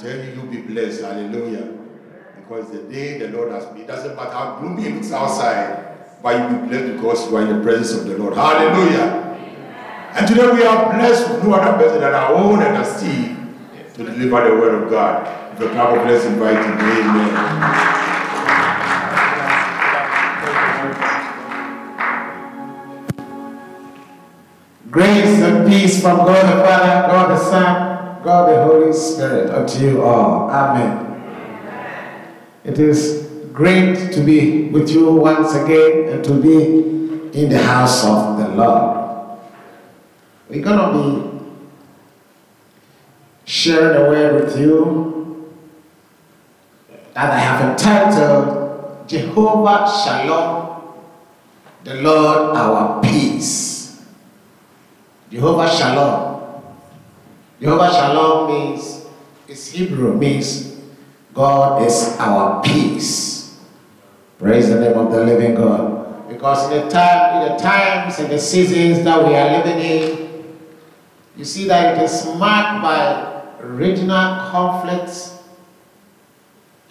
tell you, you'll be blessed. Hallelujah. Because the day the Lord has made, doesn't matter how gloomy it looks outside, but you'll be blessed because you are in the presence of the Lord. Hallelujah. And today we are blessed with no other person than our own and Steve to deliver the word of God. The clap of blessing invite him. Amen. Grace and peace from God the Father, God the Son, God the Holy Spirit unto you all. Amen. It is great to be with you once again and to be in the house of the Lord. We're going to be sharing a word with you that I have entitled Jehovah Shalom, the Lord our peace. Jehovah Shalom. Jehovah Shalom means, it's Hebrew, means God is our peace. Praise the name of the living God. Because in the time, in the times and the seasons that we are living in, you see that it is marked by regional conflicts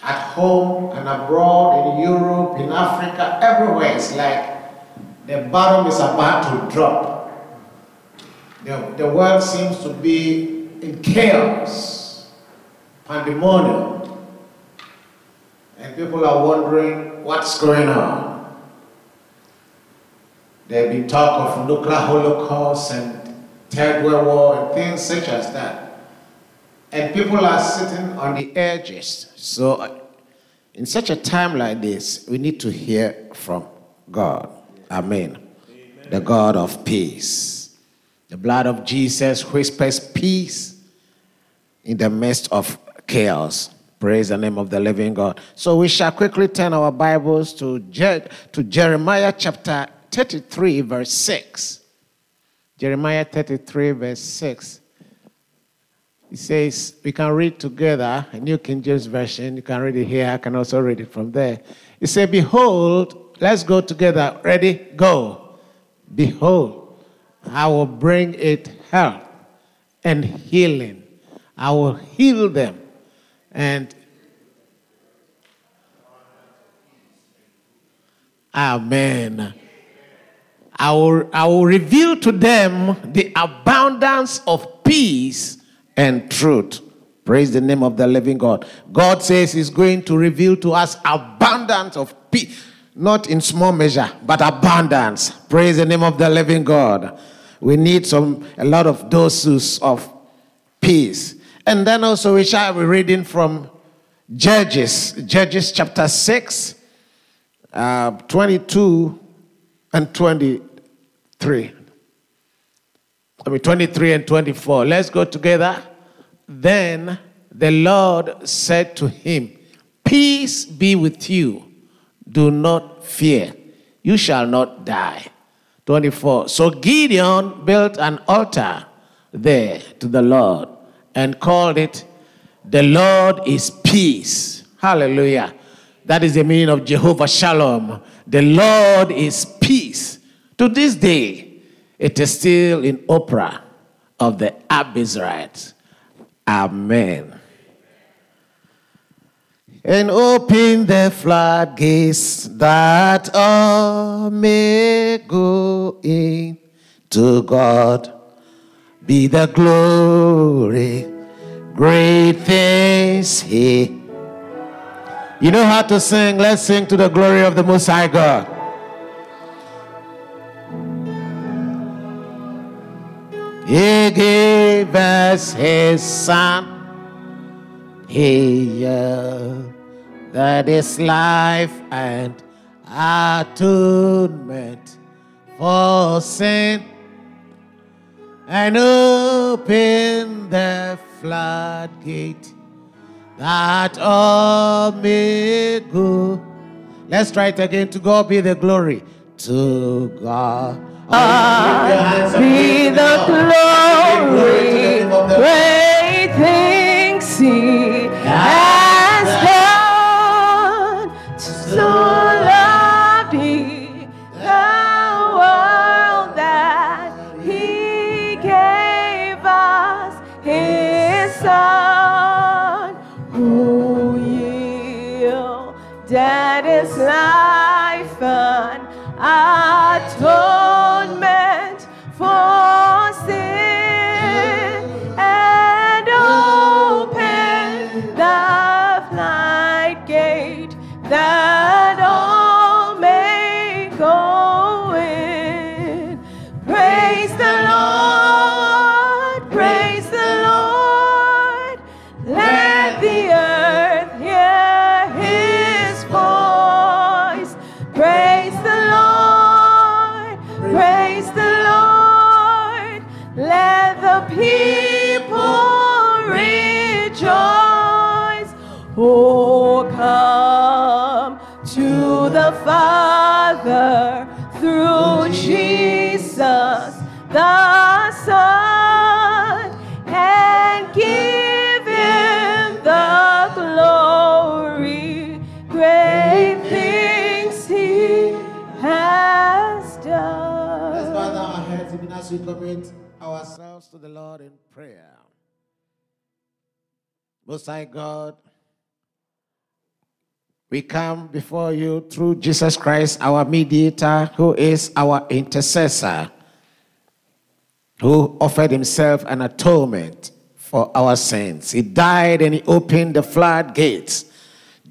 at home and abroad, in Europe, in Africa, everywhere. It's like the bottom is about to drop. The, the world seems to be in chaos, pandemonium, and people are wondering what's going on. There've been talk of nuclear holocaust and third world war and things such as that. And people are sitting on the edges. So, in such a time like this, we need to hear from God. Amen. Amen. The God of peace. The blood of Jesus whispers peace in the midst of chaos. Praise the name of the living God. So we shall quickly turn our Bibles to, Je- to Jeremiah chapter 33, verse 6. Jeremiah 33, verse 6. It says, we can read together, a New King James Version. You can read it here. I can also read it from there. It says, Behold, let's go together. Ready? Go. Behold, I will bring it health and healing. I will heal them and Amen. I will, I will reveal to them the abundance of peace and truth. Praise the name of the living God. God says He's going to reveal to us abundance of peace not in small measure, but abundance. Praise the name of the living God. We need some a lot of doses of peace. And then also we shall be reading from Judges, Judges chapter 6, uh, 22 and 23. I mean 23 and 24. Let's go together. Then the Lord said to him, Peace be with you do not fear. You shall not die. 24. So Gideon built an altar there to the Lord and called it, The Lord is Peace. Hallelujah. That is the meaning of Jehovah Shalom. The Lord is peace. To this day, it is still in Ophrah of the Abiezrites. Amen and open the floodgates that all may go in. To God be the glory, great things He. You know how to sing? Let's sing to the glory of the Most High God. He gave us His Son. He uh, that is life and atonement for sin and open the floodgate that all may go. Let's try it again. To God be the glory. To God. God be the glory. Ourselves to the Lord in prayer. Most High God, we come before you through Jesus Christ, our mediator, who is our intercessor, who offered himself an atonement for our sins. He died and he opened the floodgates.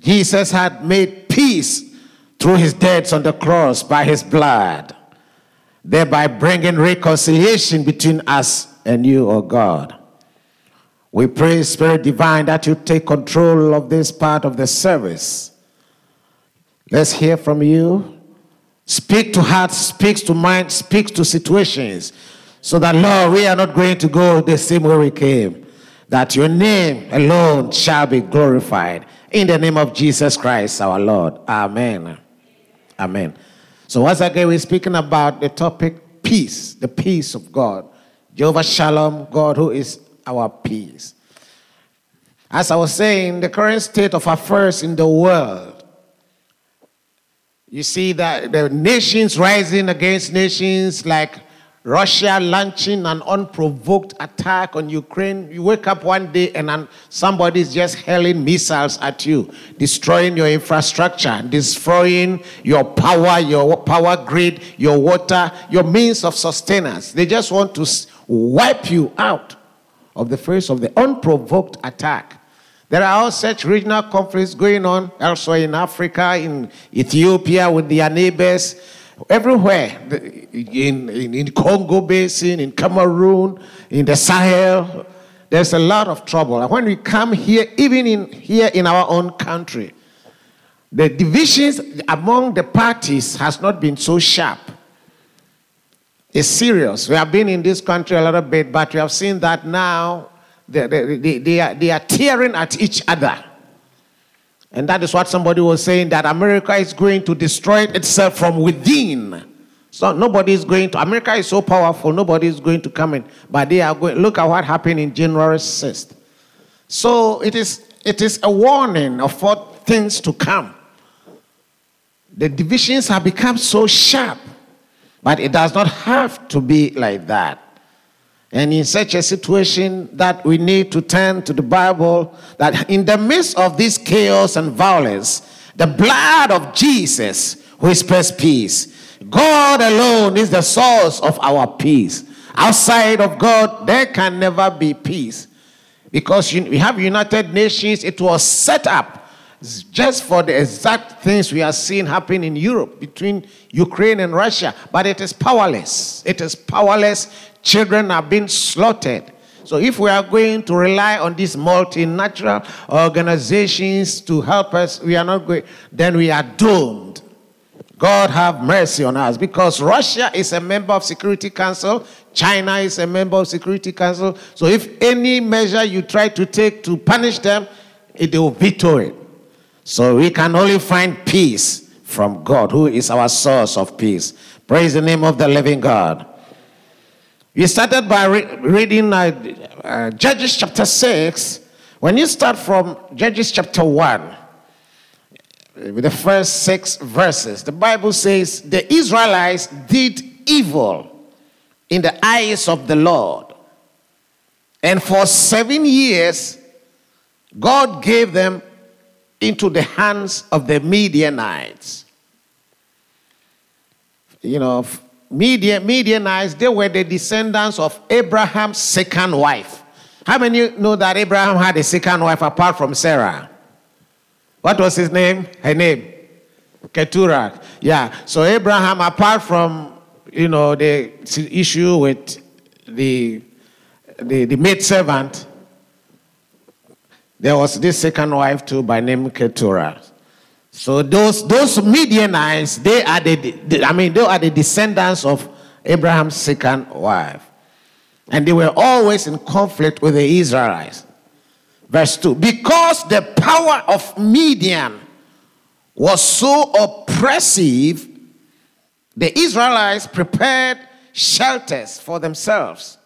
Jesus had made peace through his death on the cross by his blood thereby bringing reconciliation between us and you, O God. We pray, Spirit Divine, that you take control of this part of the service. Let's hear from you. Speak to hearts, speaks to minds, speaks to situations. So that, Lord, we are not going to go the same way we came. That your name alone shall be glorified. In the name of Jesus Christ, our Lord. Amen. Amen. So once again, we're speaking about the topic peace, the peace of God. Jehovah Shalom, God who is our peace. As I was saying, the current state of affairs in the world, you see that the nations rising against nations like Russia launching an unprovoked attack on Ukraine. You wake up one day and then somebody's just hurling missiles at you, destroying your infrastructure, destroying your power, your power grid, your water, your means of sustenance. They just want to wipe you out of the face of the unprovoked attack. There are all such regional conflicts going on elsewhere in Africa, in Ethiopia with their neighbors, everywhere. In, in, in Congo Basin, in Cameroon, in the Sahel. There's a lot of trouble. And when we come here, even in here in our own country, the divisions among the parties has not been so sharp. It's serious. We have been in this country a little bit, but we have seen that now they, they, they, they are, they are tearing at each other. And that is what somebody was saying that America is going to destroy itself from within. So nobody is going to, America is so powerful, nobody is going to come in. But they are going, look at what happened in January 6th. So it is, it is a warning of what things to come. The divisions have become so sharp, but it does not have to be like that. And in such a situation that we need to turn to the Bible, that in the midst of this chaos and violence, the blood of Jesus whispers peace. God alone is the source of our peace. Outside of God, there can never be peace. Because we have United Nations, it was set up just for the exact things we are seeing happen in Europe between Ukraine and Russia. But it is powerless. It is powerless. Children are being slaughtered. So if we are going to rely on these multinational organizations to help us, we are not going, then we are doomed. God have mercy on us because Russia is a member of Security Council, China is a member of Security Council. So if any measure you try to take to punish them, it, will veto it. So we can only find peace from God, who is our source of peace. Praise the name of the living God. We started by re- reading uh, uh, Judges chapter 6. When you start from Judges chapter 1, with the first six verses, the Bible says the Israelites did evil in the eyes of the Lord. And for seven years, God gave them into the hands of the Midianites. You know, Midian, Midianites, they were the descendants of Abraham's second wife. How many know that Abraham had a second wife apart from Sarah? What was his name? Her name? Keturah. Yeah. So Abraham, apart from you know the issue with the the, the maid servant, there was this second wife too by name Keturah. So those those Midianites, they are the, I mean they are the descendants of Abraham's second wife. And they were always in conflict with the Israelites. Verse 2 Because the power of Midian was so oppressive, the Israelites prepared shelters for themselves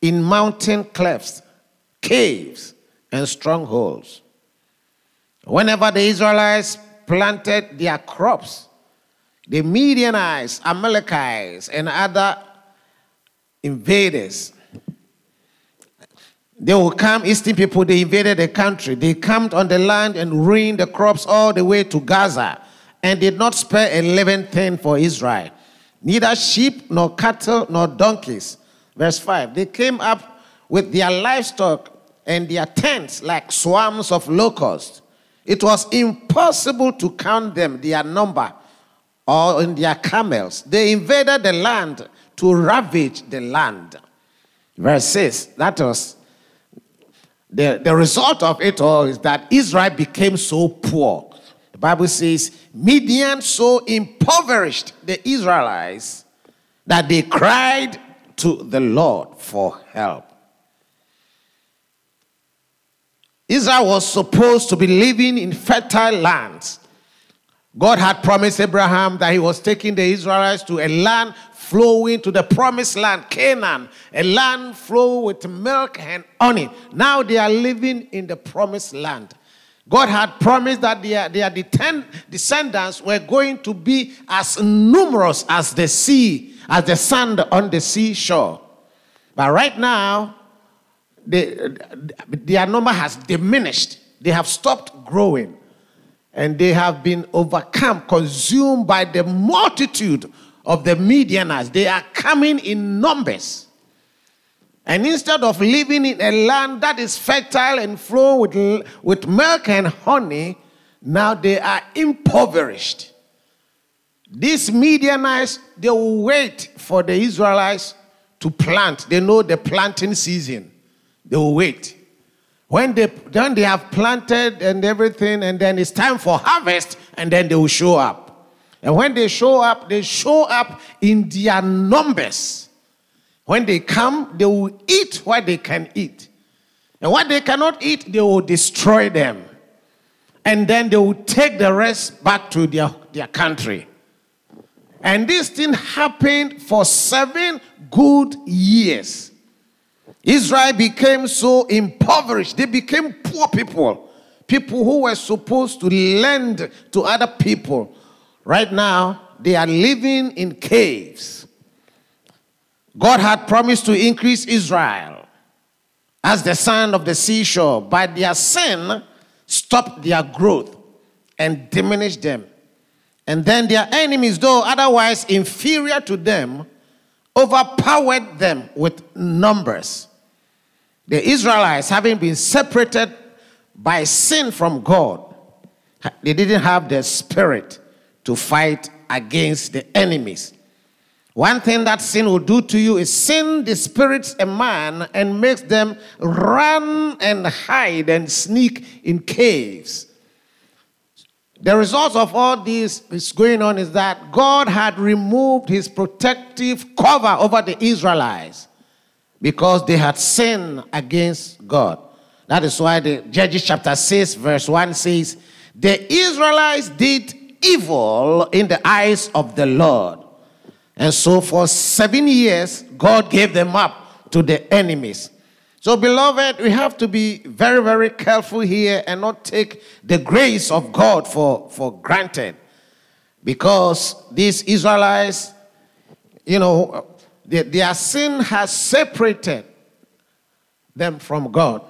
in mountain clefts, caves, and strongholds. Whenever the Israelites planted their crops, the Midianites, Amalekites, and other invaders they will come, Eastern people, they invaded the country. They camped on the land and ruined the crops all the way to Gaza and did not spare a living thing for Israel. Neither sheep, nor cattle, nor donkeys. Verse 5 They came up with their livestock and their tents like swarms of locusts. It was impossible to count them, their number, or in their camels. They invaded the land to ravage the land. Verse 6 That was the, the result of it all is that Israel became so poor. The Bible says Midian so impoverished the Israelites that they cried to the Lord for help. Israel was supposed to be living in fertile lands. God had promised Abraham that he was taking the Israelites to a land flowing to the promised land, Canaan, a land flowing with milk and honey. Now they are living in the promised land. God had promised that their, their descendants were going to be as numerous as the sea, as the sand on the seashore. But right now, they, their number has diminished. They have stopped growing. And they have been overcome, consumed by the multitude of the Midianites. They are coming in numbers. And instead of living in a land that is fertile and flow with, with milk and honey, now they are impoverished. These Midianites, they will wait for the Israelites to plant. They know the planting season. They will wait. When they, then they have planted and everything, and then it's time for harvest, and then they will show up. And when they show up, they show up in their numbers. When they come, they will eat what they can eat. And what they cannot eat, they will destroy them. And then they will take the rest back to their, their country. And this thing happened for seven good years. Israel became so impoverished, they became poor people, people who were supposed to lend to other people Right now, they are living in caves. God had promised to increase Israel as the sand of the seashore, but their sin stopped their growth and diminished them. And then their enemies, though otherwise inferior to them, overpowered them with numbers. The Israelites, having been separated by sin from God, they didn't have the spirit to fight against the enemies. One thing that sin will do to you is sin the spirits a man and makes them run and hide and sneak in caves. The result of all this is going on is that God had removed his protective cover over the Israelites because they had sinned against God. That is why the Judges chapter 6, verse 1 says, The Israelites did evil in the eyes of the Lord. And so for seven years, God gave them up to the enemies. So, beloved, we have to be very, very careful here and not take the grace of God for, for granted. Because these Israelites, you know, their, sin has separated them from God.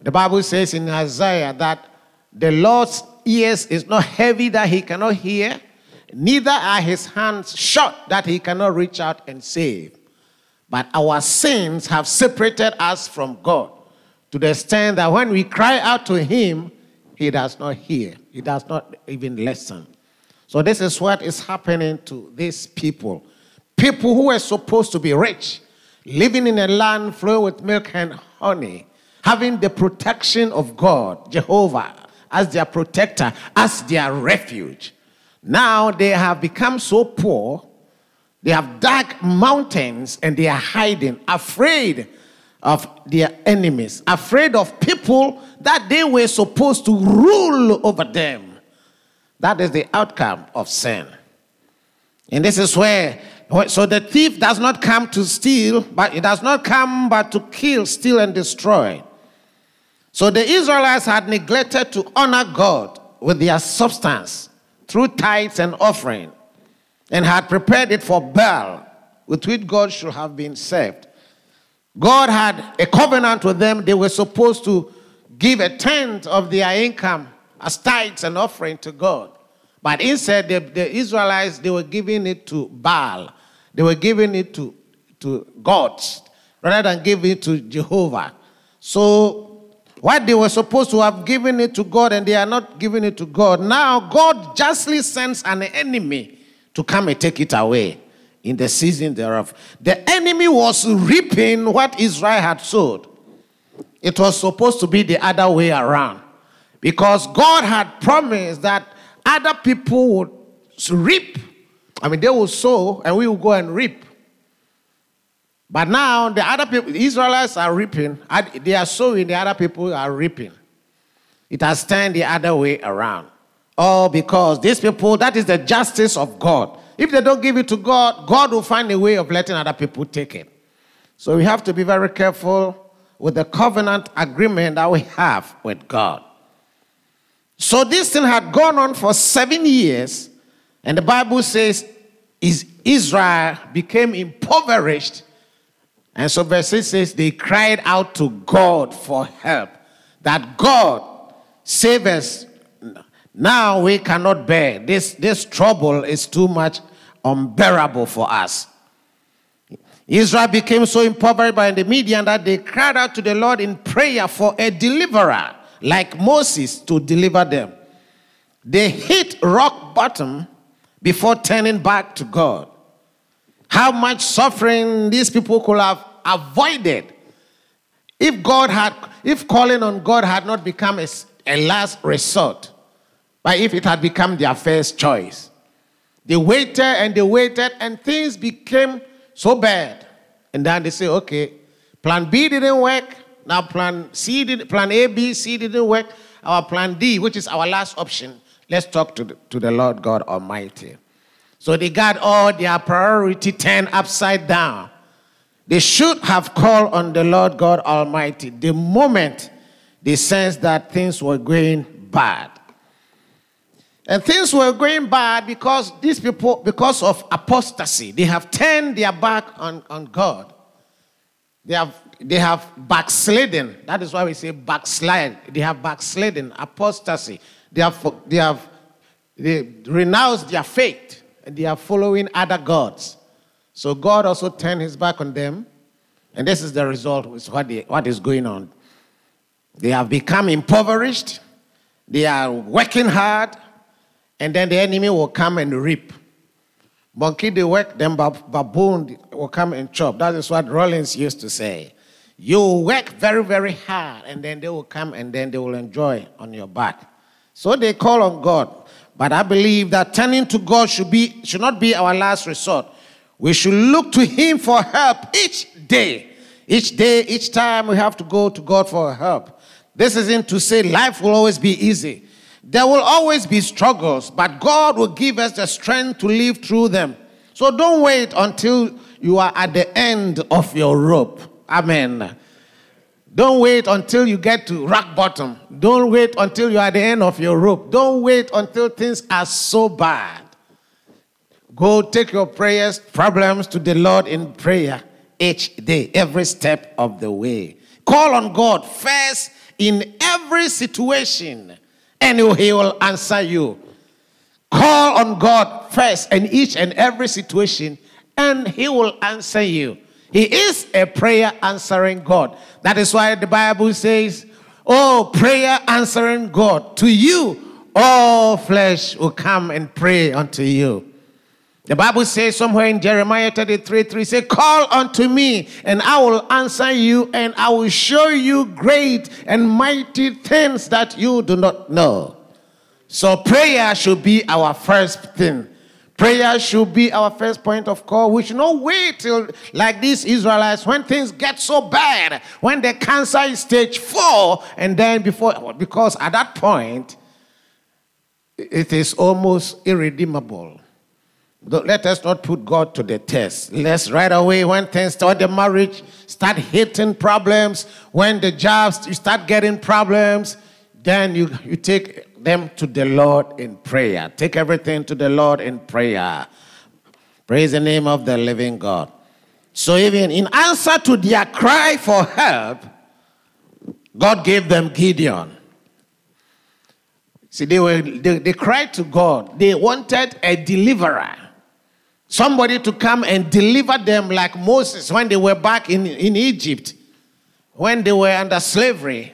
The Bible says in Isaiah that the Lord's ears is not heavy that he cannot hear, neither are his hands short that he cannot reach out and save. But our sins have separated us from God to the extent that when we cry out to him, he does not hear, he does not even listen. So, this is what is happening to these people. People who were supposed to be rich, living in a land flowing with milk and honey, having the protection of God, Jehovah, as their protector, as their refuge. Now they have become so poor, they have dug mountains and they are hiding, afraid of their enemies, afraid of people that they were supposed to rule over them. That is the outcome of sin. And this is where, so the thief does not come to steal, but it does not come but to kill, steal, and destroy. So the Israelites had neglected to honor God with their substance through tithes and offering, and had prepared it for Baal, with which God should have been served. God had a covenant with them. They were supposed to give a tenth of their income as tithes and offering to God. But instead, the, the Israelites, they were giving it to Baal. They were giving it to, to gods rather than giving it to Jehovah. So, what they were supposed to have given it to God and they are not giving it to God, now God justly sends an enemy to come and take it away in the season thereof. The enemy was reaping what Israel had sowed. It was supposed to be the other way around because God had promised that other people would reap. I mean, they will sow and we will go and reap. But now the other people, Israelites are reaping. They are sowing, the other people are reaping. It has turned the other way around. All because these people, that is the justice of God. If they don't give it to God, God will find a way of letting other people take it. So we have to be very careful with the covenant agreement that we have with God. So this thing had gone on for seven years, and the Bible says is Israel became impoverished. And so verse 6 says they cried out to God for help. That God save us. Now we cannot bear. This, this trouble is too much unbearable for us. Israel became so impoverished by the Midian that they cried out to the Lord in prayer for a deliverer like Moses to deliver them. They hit rock bottom before turning back to God. How much suffering these people could have avoided if God had, if calling on God had not become a, a last resort, but if it had become their first choice. They waited and they waited, and things became so bad. And then they say, okay, plan B didn't work, now, plan C, did, plan A, B, C didn't work. Our plan D, which is our last option, let's talk to the, to the Lord God Almighty. So they got all their priority turned upside down. They should have called on the Lord God Almighty the moment they sensed that things were going bad. And things were going bad because these people, because of apostasy, they have turned their back on, on God. They have they have backslidden. That is why we say backslide. They have backslidden, apostasy. They have, they have they renounced their faith and they are following other gods. So God also turned his back on them. And this is the result, is what, what is going on. They have become impoverished. They are working hard. And then the enemy will come and reap. Monkey they work, then baboon will come and chop. That is what Rollins used to say. You work very, very hard, and then they will come and then they will enjoy on your back. So they call on God. But I believe that turning to God should, be, should not be our last resort. We should look to Him for help each day. Each day, each time we have to go to God for help. This isn't to say life will always be easy. There will always be struggles, but God will give us the strength to live through them. So don't wait until you are at the end of your rope. Amen. Don't wait until you get to rock bottom. Don't wait until you are at the end of your rope. Don't wait until things are so bad. Go take your prayers, problems to the Lord in prayer each day, every step of the way. Call on God first in every situation and he will answer you. Call on God first in each and every situation, and he will answer you. He is a prayer answering God. That is why the Bible says, Oh, prayer answering God. To you, all flesh will come and pray unto you. The Bible says somewhere in Jeremiah 33 3 say, Call unto me, and I will answer you, and I will show you great and mighty things that you do not know. So, prayer should be our first thing. Prayer should be our first point of call. We should not wait till, like these Israelites, when things get so bad, when the cancer is stage four, and then before, because at that point, it is almost irredeemable. Let us not put God to the test. Let's right away, when things start the marriage, start hitting problems, when the jobs, you start getting problems, then you, you take them to the Lord in prayer. Take everything to the Lord in prayer. Praise the name of the living God. So, even in answer to their cry for help, God gave them Gideon. See, they, were, they, they cried to God. They wanted a deliverer. Somebody to come and deliver them like Moses when they were back in, in Egypt, when they were under slavery.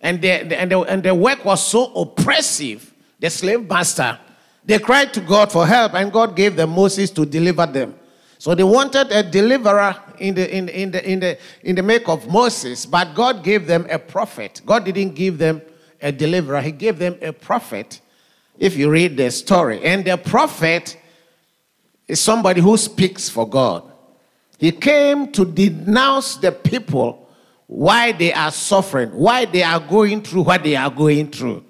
And the, and, the, and the work was so oppressive, the slave master. They cried to God for help, and God gave them Moses to deliver them. So they wanted a deliverer in the, in, in, the, in, the, in the make of Moses, but God gave them a prophet. God didn't give them a deliverer, He gave them a prophet, if you read the story. And the prophet is somebody who speaks for God. He came to denounce the people why they are suffering, why they are going through what they are going through.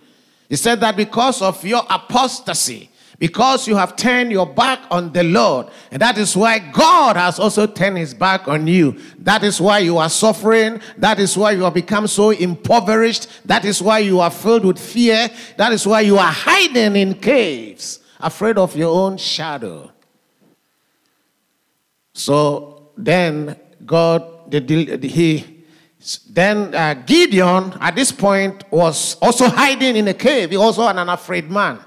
He said that because of your apostasy, because you have turned your back on the Lord, and that is why God has also turned his back on you. That is why you are suffering. That is why you have become so impoverished. That is why you are filled with fear. That is why you are hiding in caves, afraid of your own shadow. So then God, the, the, he, then uh, Gideon at this point was also hiding in a cave. He also an unafraid man.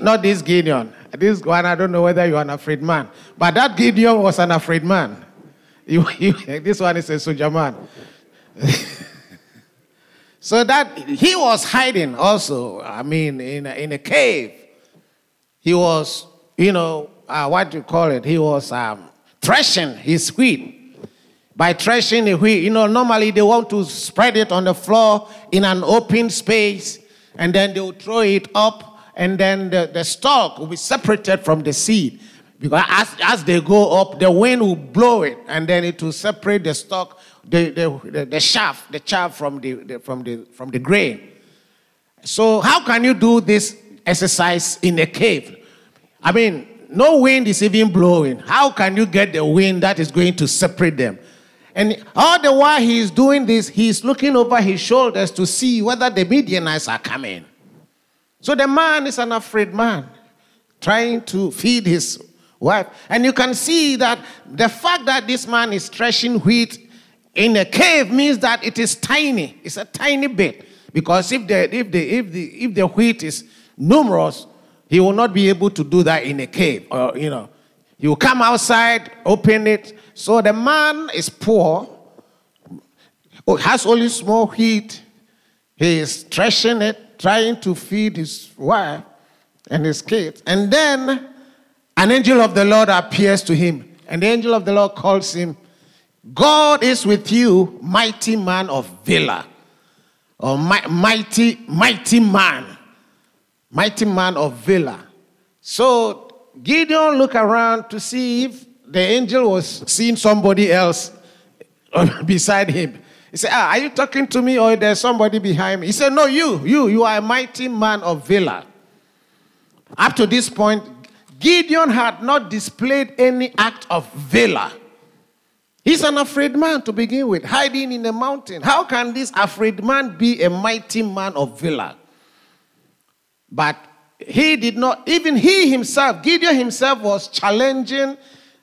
Not this Gideon. This one, I don't know whether you're an afraid man. But that Gideon was an afraid man. You, this one is a soldier man. so that he was hiding also, I mean, in a, in a cave. He was, you know, uh, what do you call it? He was um, threshing his wheat. By threshing the wheat, you know, normally they want to spread it on the floor in an open space, and then they will throw it up, and then the, the stalk will be separated from the seed. Because as, as they go up, the wind will blow it, and then it will separate the stalk, the, the, the, the chaff, the chaff from the, the, from, the, from the grain. So, how can you do this exercise in a cave? I mean, no wind is even blowing. How can you get the wind that is going to separate them? And all the while he is doing this, he is looking over his shoulders to see whether the Midianites are coming. So the man is an afraid man, trying to feed his wife. And you can see that the fact that this man is threshing wheat in a cave means that it is tiny. It's a tiny bit. Because if the, if the, if the, if the wheat is numerous, he will not be able to do that in a cave, or you know, he will come outside, open it. So the man is poor, oh, has only small wheat. He is threshing it, trying to feed his wife and his kids. And then an angel of the Lord appears to him, and the angel of the Lord calls him, God is with you, mighty man of Valor, or mighty, mighty man mighty man of Valor. So Gideon look around to see if the angel was seeing somebody else beside him. He said, ah, Are you talking to me or there's somebody behind me? He said, No, you, you, you are a mighty man of Valor. Up to this point, Gideon had not displayed any act of valor. He's an afraid man to begin with, hiding in the mountain. How can this afraid man be a mighty man of valor? But he did not, even he himself, Gideon himself was challenging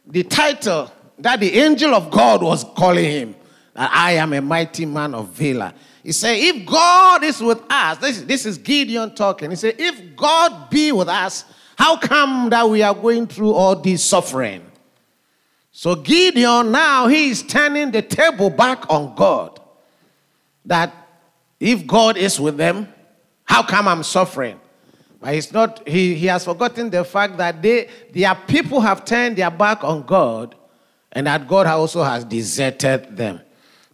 the title that the angel of God was calling him. That I am a mighty man of valor. He said, If God is with us, this, this is Gideon talking. He said, If God be with us, how come that we are going through all this suffering? So Gideon now he is turning the table back on God. That if God is with them, how come I'm suffering? But not, he, he has forgotten the fact that they, their people have turned their back on God and that God also has deserted them.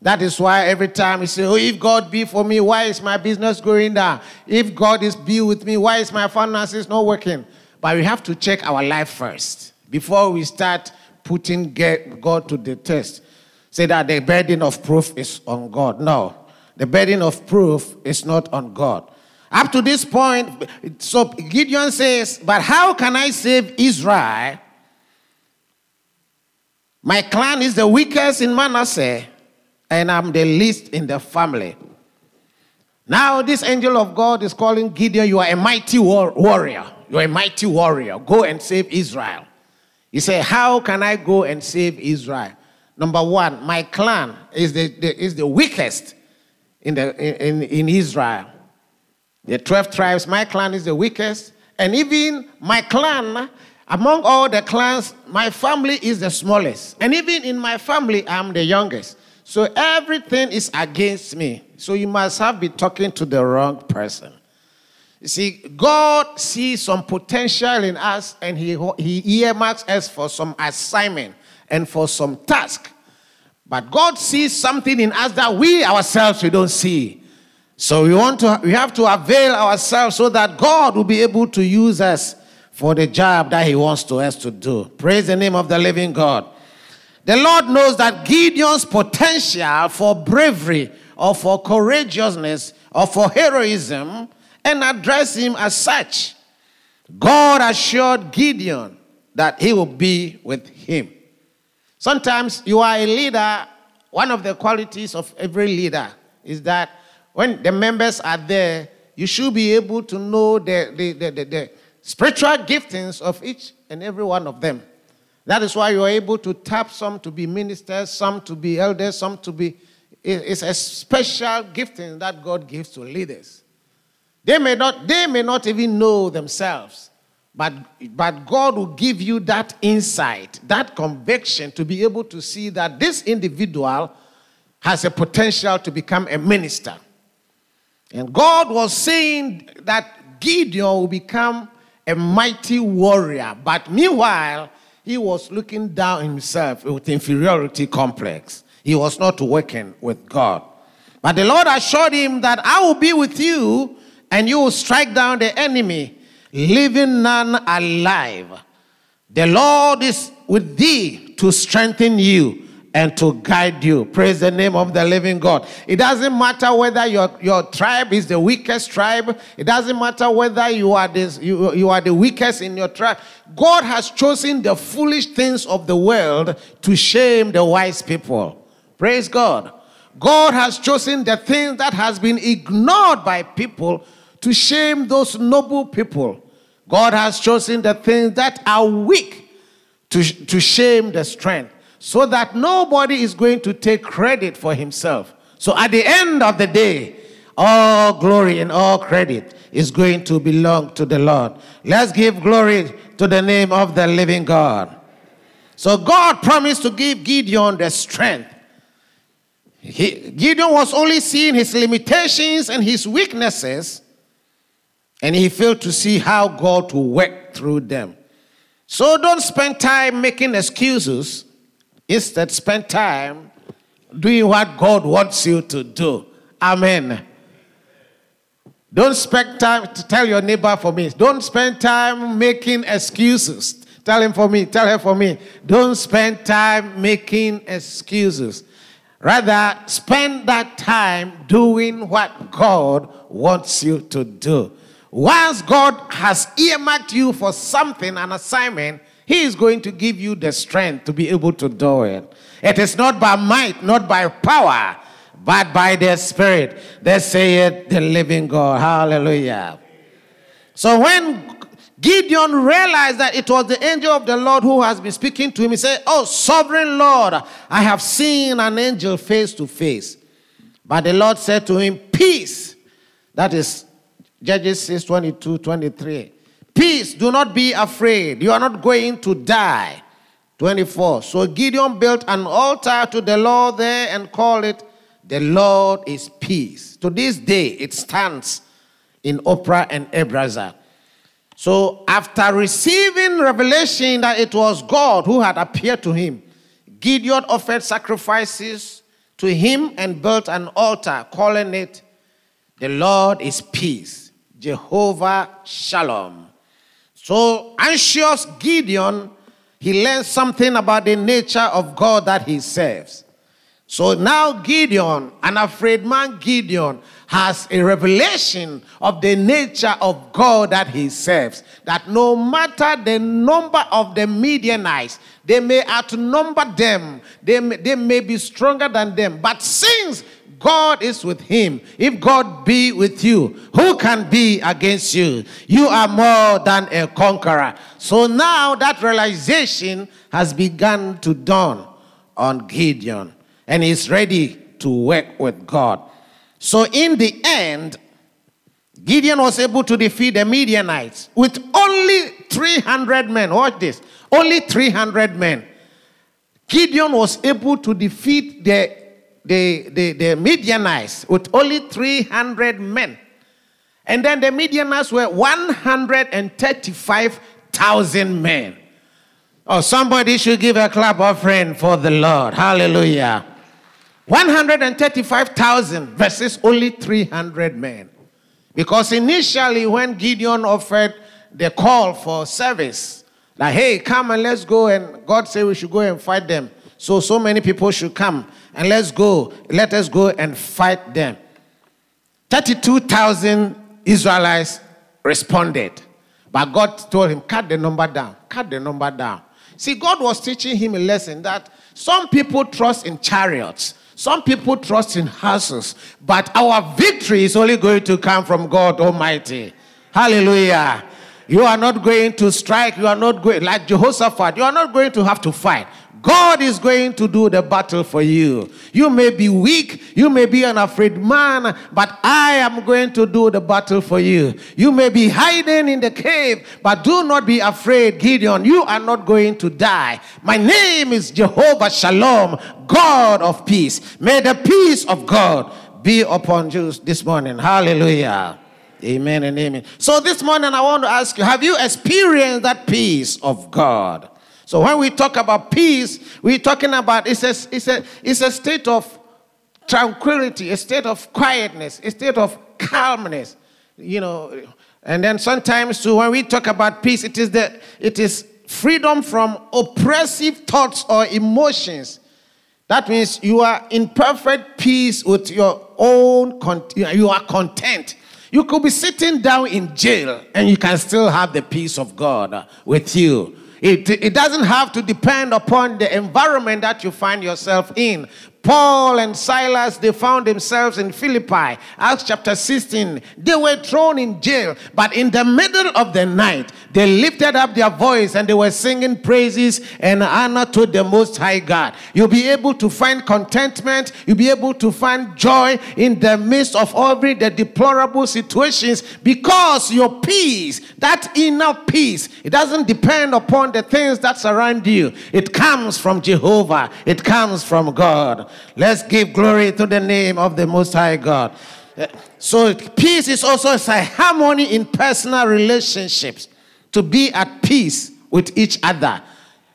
That is why every time he say, Oh, if God be for me, why is my business going down? If God is be with me, why is my finances not working? But we have to check our life first before we start putting God to the test. Say that the burden of proof is on God. No, the burden of proof is not on God. Up to this point, so Gideon says, But how can I save Israel? My clan is the weakest in Manasseh and I'm the least in the family. Now, this angel of God is calling Gideon, You are a mighty war- warrior. You are a mighty warrior. Go and save Israel. He said, How can I go and save Israel? Number one, my clan is the, the is the weakest in, the, in, in Israel. The 12 tribes, my clan is the weakest. And even my clan, among all the clans, my family is the smallest. And even in my family, I'm the youngest. So everything is against me. So you must have been talking to the wrong person. You see, God sees some potential in us and he, he earmarks us for some assignment and for some task. But God sees something in us that we ourselves we don't see. So we want to we have to avail ourselves so that God will be able to use us for the job that he wants to us to do. Praise the name of the living God. The Lord knows that Gideon's potential for bravery or for courageousness or for heroism and address him as such. God assured Gideon that he will be with him. Sometimes you are a leader, one of the qualities of every leader is that when the members are there, you should be able to know the, the, the, the, the spiritual giftings of each and every one of them. That is why you are able to tap some to be ministers, some to be elders, some to be. It's a special gifting that God gives to leaders. They may not, they may not even know themselves, but, but God will give you that insight, that conviction to be able to see that this individual has a potential to become a minister. And God was saying that Gideon will become a mighty warrior, but meanwhile, he was looking down himself with inferiority complex. He was not working with God. But the Lord assured him that I will be with you and you will strike down the enemy, leaving none alive. The Lord is with thee to strengthen you and to guide you. Praise the name of the living God. It doesn't matter whether your, your tribe is the weakest tribe. It doesn't matter whether you are, this, you, you are the weakest in your tribe. God has chosen the foolish things of the world to shame the wise people. Praise God. God has chosen the things that has been ignored by people to shame those noble people. God has chosen the things that are weak to, to shame the strength so that nobody is going to take credit for himself. So at the end of the day, all glory and all credit is going to belong to the Lord. Let's give glory to the name of the living God. So God promised to give Gideon the strength. He, Gideon was only seeing his limitations and his weaknesses, and he failed to see how God will work through them. So don't spend time making excuses Instead, spend time doing what God wants you to do. Amen. Don't spend time to tell your neighbor for me. Don't spend time making excuses. Tell him for me. Tell her for me. Don't spend time making excuses. Rather, spend that time doing what God wants you to do. Once God has earmarked you for something, an assignment, he is going to give you the strength to be able to do it. It is not by might, not by power, but by the Spirit. They say it, the living God. Hallelujah. So when Gideon realized that it was the angel of the Lord who has been speaking to him, he said, Oh, sovereign Lord, I have seen an angel face to face. But the Lord said to him, Peace. That is Judges 6 22, 23. Peace, do not be afraid. You are not going to die. 24. So Gideon built an altar to the Lord there and called it, The Lord is Peace. To this day, it stands in Ophrah and Abiezer. So after receiving revelation that it was God who had appeared to him, Gideon offered sacrifices to him and built an altar, calling it, The Lord is Peace, Jehovah Shalom. So anxious Gideon, he learns something about the nature of God that he serves. So now Gideon, an afraid man Gideon, has a revelation of the nature of God that he serves. That no matter the number of the Midianites, they may outnumber them, they may, they may be stronger than them. But since God is with him. If God be with you, who can be against you? You are more than a conqueror. So now that realization has begun to dawn on Gideon, and he's ready to work with God. So in the end, Gideon was able to defeat the Midianites with only 300 men. Watch this. Only 300 men. Gideon was able to defeat the, the, the, the Midianites with only 300 men. And then the Midianites were 135,000 men. Oh, somebody should give a clap offering for the Lord. Hallelujah. 135,000 versus only 300 men. Because initially, when Gideon offered the call for service, like, hey, come and let's go, and God said we should go and fight them. So, so many people should come and let's go. Let us go and fight them. 32,000 Israelites responded. But God told him, cut the number down, cut the number down. See, God was teaching him a lesson that some people trust in chariots, some people trust in horses, but our victory is only going to come from God Almighty. Hallelujah. You are not going to strike, you are not going, like Jehoshaphat, you are not going to have to fight. God is going to do the battle for you. You may be weak, you may be an afraid man, but I am going to do the battle for you. You may be hiding in the cave, but do not be afraid, Gideon. You are not going to die. My name is Jehovah Shalom, God of peace. May the peace of God be upon you this morning. Hallelujah. Amen and amen. So this morning I want to ask you, have you experienced that peace of God? So when we talk about peace, we're talking about it's a, it's a, it's a state of tranquility, a state of quietness, a state of calmness, you know. And then sometimes too, when we talk about peace, it is the it is freedom from oppressive thoughts or emotions. That means you are in perfect peace with your own, you are content. You could be sitting down in jail and you can still have the peace of God with you. It, it doesn't have to depend upon the environment that you find yourself in. Paul and Silas, they found themselves in Philippi. Acts chapter 16. They were thrown in jail, but in the middle of the night, they lifted up their voice and they were singing praises and honor to the Most High God. You'll be able to find contentment. You'll be able to find joy in the midst of every the deplorable situations because your peace, that inner peace, it doesn't depend upon the things that surround you. It comes from Jehovah. It comes from God. Let's give glory to the name of the Most High God. Eh, so, peace is also a harmony in personal relationships, to be at peace with each other.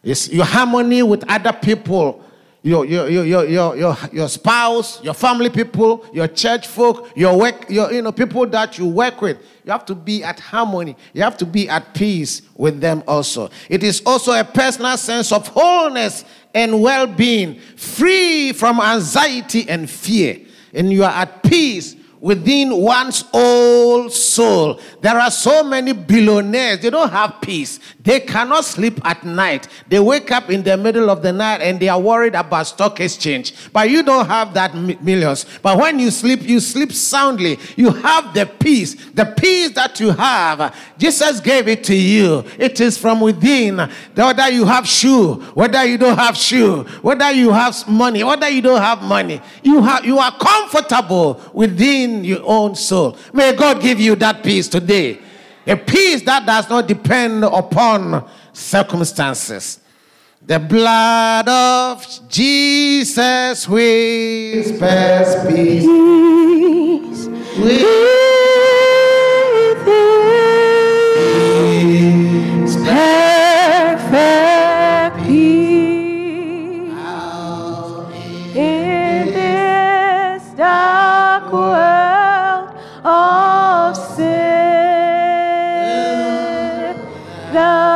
It's your harmony with other people, your, your, your, your, your, your, spouse, your family people, your church folk, your work, your, you know, people that you work with. You have to be at harmony. You have to be at peace with them also. It is also a personal sense of wholeness and well being, free from anxiety and fear. And you are at peace within one's own soul. There are so many billionaires, they don't have peace. They cannot sleep at night. They wake up in the middle of the night and they are worried about stock exchange. But you don't have that millions. But when you sleep, you sleep soundly. You have the peace. The peace that you have, Jesus gave it to you. It is from within. Whether you have shoe, whether you don't have shoe, whether you have money, whether you don't have money, you have you are comfortable within your own soul. May God give you that peace today. A peace that does not depend upon circumstances. The blood of Jesus whispers peace. Peace. Perfect peace in this dark world The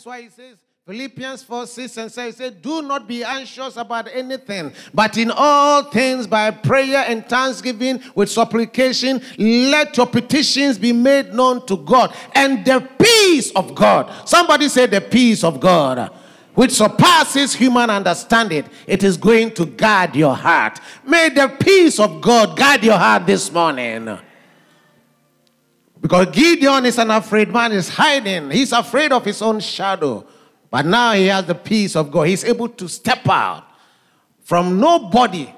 is why he says, Philippians 4 6 and 7 says, Do not be anxious about anything, but in all things by prayer and thanksgiving with supplication, let your petitions be made known to God. And the peace of God. Somebody say, The peace of God which surpasses human understanding, it is going to guard your heart. May the peace of God guard your heart this morning. Because Gideon is an afraid man, is hiding. He's afraid of his own shadow. But now he has the peace of God. He's able to step out from nobody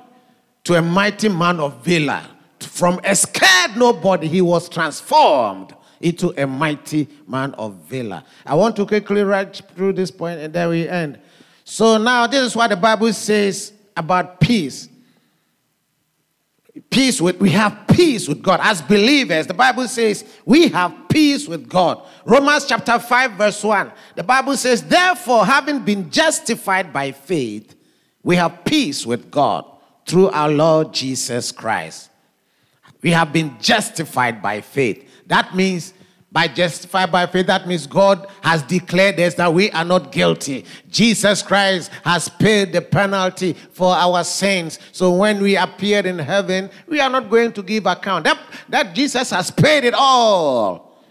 to a mighty man of valor. From a scared nobody, he was transformed into a mighty man of valor. I want to quickly write through this point and then we end. So now, this is what the Bible says about peace peace with we have peace with god. As believers the bible says we have peace with god. Romans chapter 5 verse 1 the bible says therefore having been justified by faith we have peace with god through our lord jesus christ. We have been justified by faith. That means by justified by faith, that means God has declared us that we are not guilty. Jesus Christ has paid the penalty for our sins. So when we appear in heaven, we are not going to give account. That, that Jesus has paid it all.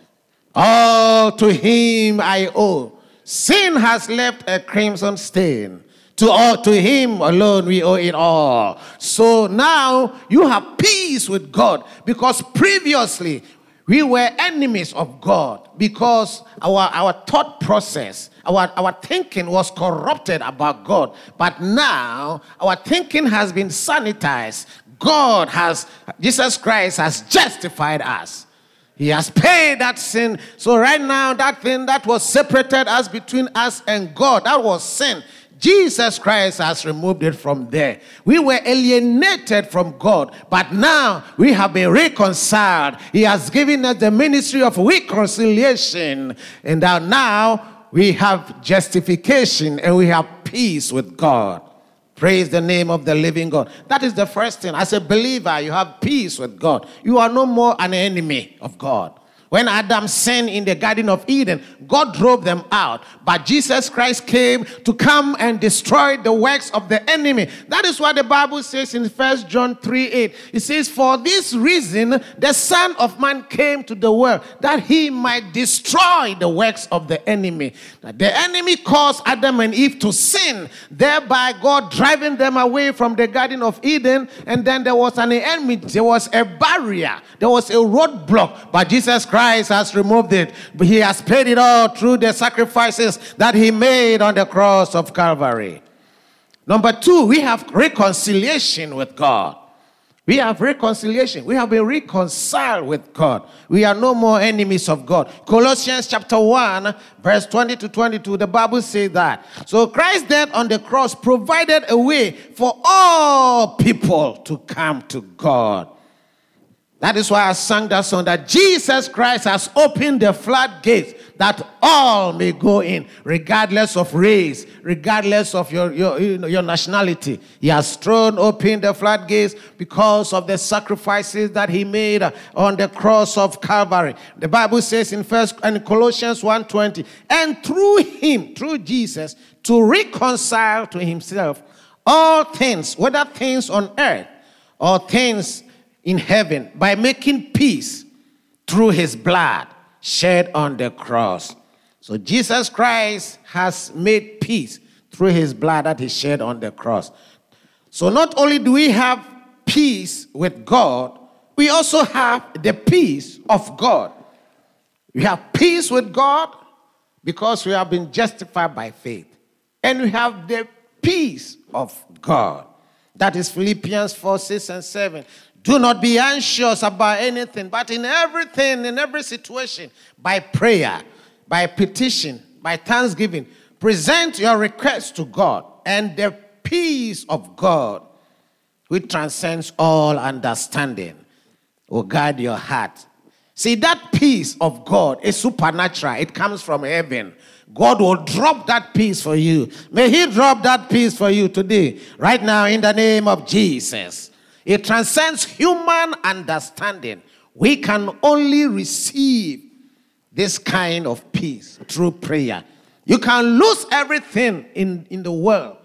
All to him I owe. Sin has left a crimson stain. To all to him alone we owe it all. So now you have peace with God because previously we were enemies of God because our, our thought process, our, our thinking was corrupted about God. But now our thinking has been sanitized. God has, Jesus Christ has justified us. He has paid that sin. So right now, that thing that was separated us between us and God, that was sin. Jesus Christ has removed it from there. We were alienated from God, but now we have been reconciled. He has given us the ministry of reconciliation, and now we have justification and we have peace with God. Praise the name of the living God. That is the first thing. As a believer, you have peace with God. You are no more an enemy of God. When Adam sinned in the Garden of Eden, God drove them out. But Jesus Christ came to come and destroy the works of the enemy. That is what the Bible says in First John 3 8. It says, For this reason, the Son of Man came to the world, that he might destroy the works of the enemy. The enemy caused Adam and Eve to sin, thereby God driving them away from the Garden of Eden. And then there was an enemy, there was a barrier, there was a roadblock. But Jesus Christ Christ has removed it. He has paid it all through the sacrifices that he made on the cross of Calvary. Number two, we have reconciliation with God. We have reconciliation. We have been reconciled with God. We are no more enemies of God. Colossians chapter 1, verse 20 to 22, the Bible says that. So Christ's death on the cross provided a way for all people to come to God. That is why I sang that song that Jesus Christ has opened the floodgates that all may go in, regardless of race, regardless of your, your, your nationality. He has thrown open the floodgates because of the sacrifices that he made on the cross of Calvary. The Bible says in First and Colossians 1:20, and through him, through Jesus, to reconcile to himself all things, whether things on earth or things in heaven by making peace through his blood shed on the cross. So Jesus Christ has made peace through his blood that he shed on the cross. So not only do we have peace with God, we also have the peace of God. We have peace with God because we have been justified by faith. And we have the peace of God. That is Philippians 4 6 and 7. Do not be anxious about anything, but in everything, in every situation, by prayer, by petition, by thanksgiving, present your requests to God, and the peace of God, which transcends all understanding, will guard your heart. See, that peace of God is supernatural, it comes from heaven. God will drop that peace for you. May He drop that peace for you today, right now, in the name of Jesus. It transcends human understanding. We can only receive this kind of peace through prayer. You can lose everything in, in the world.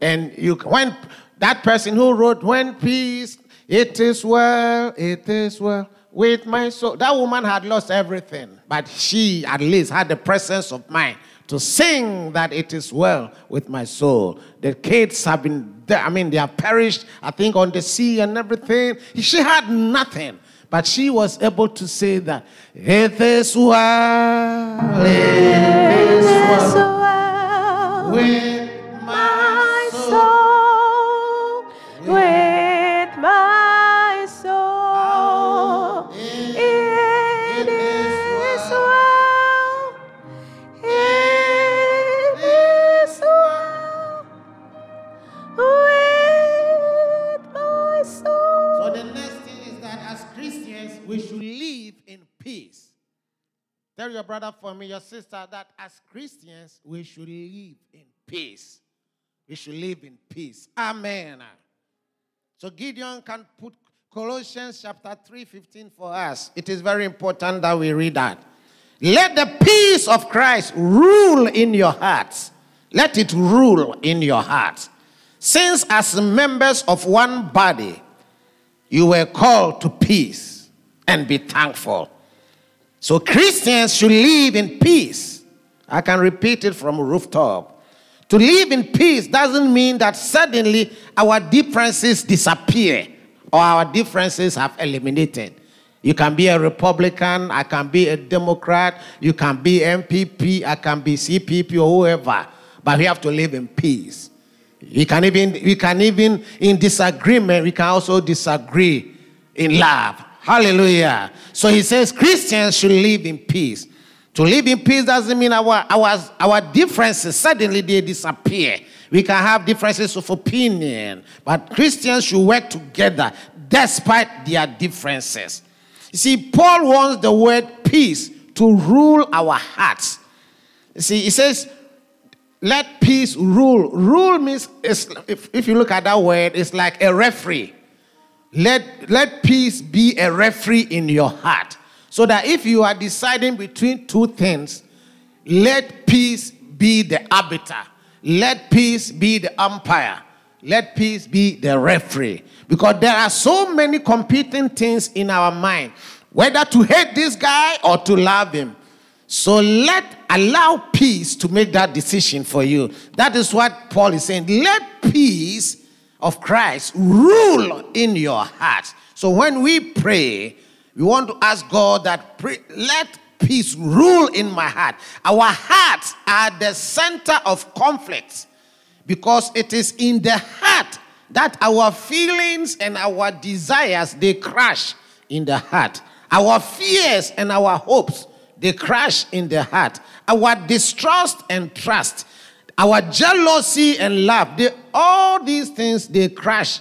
And you when that person who wrote, When peace, it is well, it is well with my soul. That woman had lost everything, but she at least had the presence of mind to sing that it is well with my soul. The kids have been, I mean, they have perished, I think, on the sea and everything. She had nothing, but she was able to say that it is well, it is well your brother for me, your sister, that as Christians, we should live in peace. We should live in peace. Amen. So Gideon can put Colossians chapter 3, 15 for us. It is very important that we read that. Let the peace of Christ rule in your hearts. Let it rule in your hearts. Since, as members of one body, you were called to peace and be thankful. So, Christians should live in peace. I can repeat it from rooftop. To live in peace doesn't mean that suddenly our differences disappear or our differences have eliminated. You can be a Republican, I can be a Democrat, you can be NPP, I can be CPP or whoever, but we have to live in peace. We can even, we can even in disagreement, we can also disagree in love. Hallelujah. So he says Christians should live in peace. To live in peace doesn't mean our, our, our differences suddenly they disappear. We can have differences of opinion, but Christians should work together despite their differences. You see, Paul wants the word peace to rule our hearts. You see, he says, let peace rule. Rule means, if, if you look at that word, it's like a referee. Let, let peace be a referee in your heart. So that if you are deciding between two things, let peace be the arbiter. Let peace be the umpire. Let peace be the referee. Because there are so many competing things in our mind, whether to hate this guy or to love him. So let allow peace to make that decision for you. That is what Paul is saying. Let peace of Christ rule in your heart. So when we pray, we want to ask God that let peace rule in my heart. Our hearts are the center of conflict because it is in the heart that our feelings and our desires they crash in the heart. Our fears and our hopes they crash in the heart. Our distrust and trust, our jealousy and love, they, all these things they crash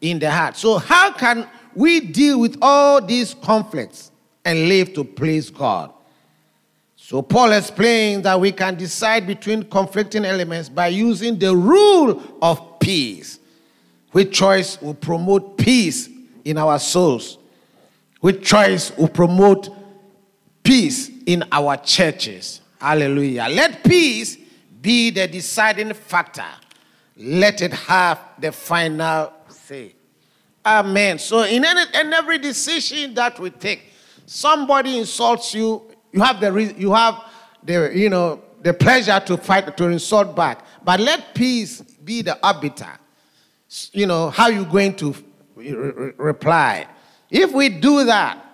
in the heart. So how can we deal with all these conflicts and live to please God? So Paul explains that we can decide between conflicting elements by using the rule of peace. Which choice will promote peace in our souls? Which choice will promote peace in our churches? Hallelujah. Let peace be the deciding factor. Let it have the final say. Amen. So in any in every decision that we take, somebody insults you, you have the you have the you know the pleasure to fight to insult back. But let peace be the arbiter. You know how you going to uh, re- re- reply. If we do that,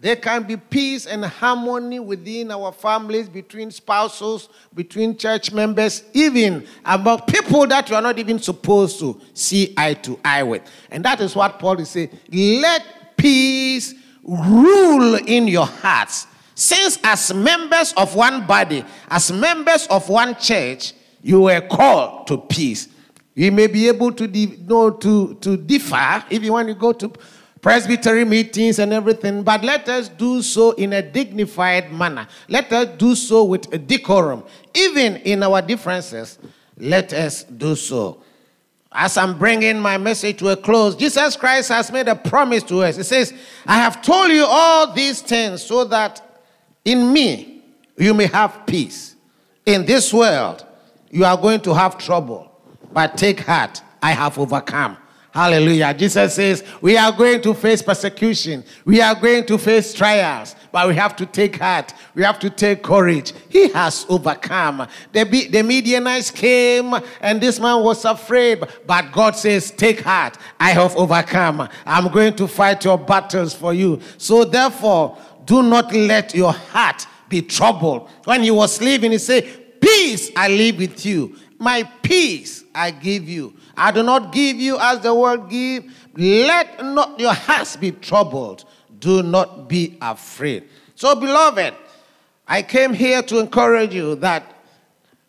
there can be peace and harmony within our families, between spouses, between church members, even among people that you are not even supposed to see eye to eye with. And that is what Paul is saying. Let peace rule in your hearts. Since, as members of one body, as members of one church, you were called to peace. You may be able to, no, to, to differ if you want to go to presbytery meetings and everything, but let us do so in a dignified manner. Let us do so with a decorum. Even in our differences, let us do so. As I'm bringing my message to a close, Jesus Christ has made a promise to us. He says, I have told you all these things so that in me you may have peace. In this world, you are going to have trouble, but take heart, I have overcome. Hallelujah. Jesus says, We are going to face persecution. We are going to face trials, but we have to take heart. We have to take courage. He has overcome. The, the Midianites came, and this man was afraid, but God says, Take heart. I have overcome. I'm going to fight your battles for you. So, therefore, do not let your heart be troubled. When he was leaving, he said, Peace I leave with you. My peace I give you. I do not give you as the world give. Let not your hearts be troubled. Do not be afraid. So, beloved, I came here to encourage you that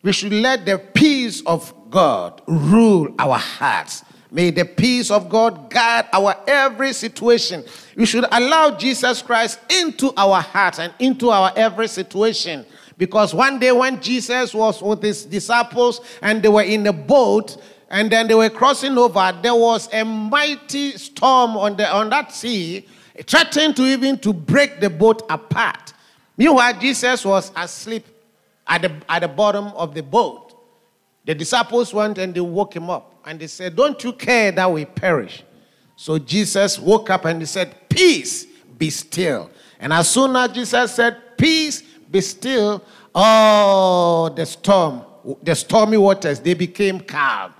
we should let the peace of God rule our hearts. May the peace of God guard our every situation. We should allow Jesus Christ into our hearts and into our every situation. Because one day when Jesus was with his disciples and they were in a boat and then they were crossing over, there was a mighty storm on, the, on that sea, threatening to even to break the boat apart. Meanwhile, Jesus was asleep at the, at the bottom of the boat. The disciples went and they woke him up and they said, Don't you care that we perish? So Jesus woke up and he said, Peace, be still. And as soon as Jesus said, Peace, be still, oh, the storm, the stormy waters, they became calm.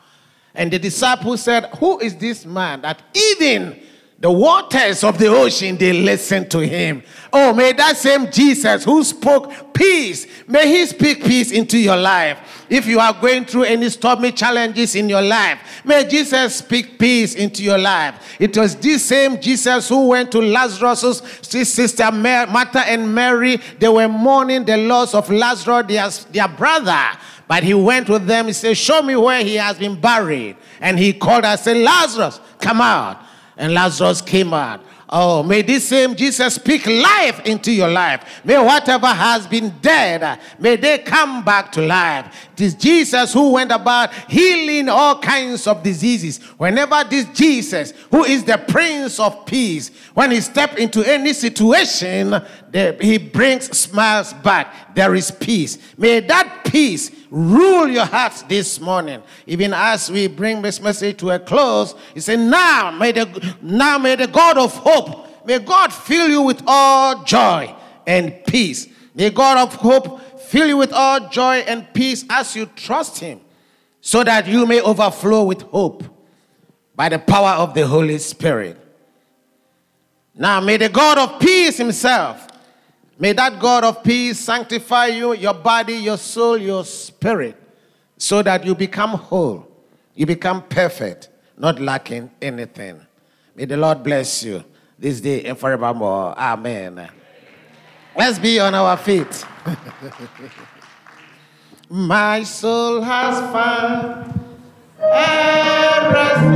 And the disciples said, Who is this man that even the waters of the ocean, they listen to him. Oh, may that same Jesus who spoke peace, may he speak peace into your life. If you are going through any stormy challenges in your life, may Jesus speak peace into your life. It was this same Jesus who went to Lazarus' sister Martha and Mary. They were mourning the loss of Lazarus, their, their brother. But he went with them. He said, Show me where he has been buried. And he called us, said, Lazarus, come out and Lazarus came out. Oh, may this same Jesus speak life into your life. May whatever has been dead, may they come back to life. This Jesus who went about healing all kinds of diseases. Whenever this Jesus, who is the Prince of Peace, when he steps into any situation, he brings smiles back. There is peace. May that peace rule your hearts this morning. Even as we bring this message to a close, he said, Now may the now may the God of hope, may God fill you with all joy and peace. May God of hope fill you with all joy and peace as you trust him, so that you may overflow with hope by the power of the Holy Spirit. Now may the God of peace himself May that God of peace sanctify you, your body, your soul, your spirit, so that you become whole, you become perfect, not lacking anything. May the Lord bless you this day and forevermore. Amen. Let's be on our feet. My soul has found rest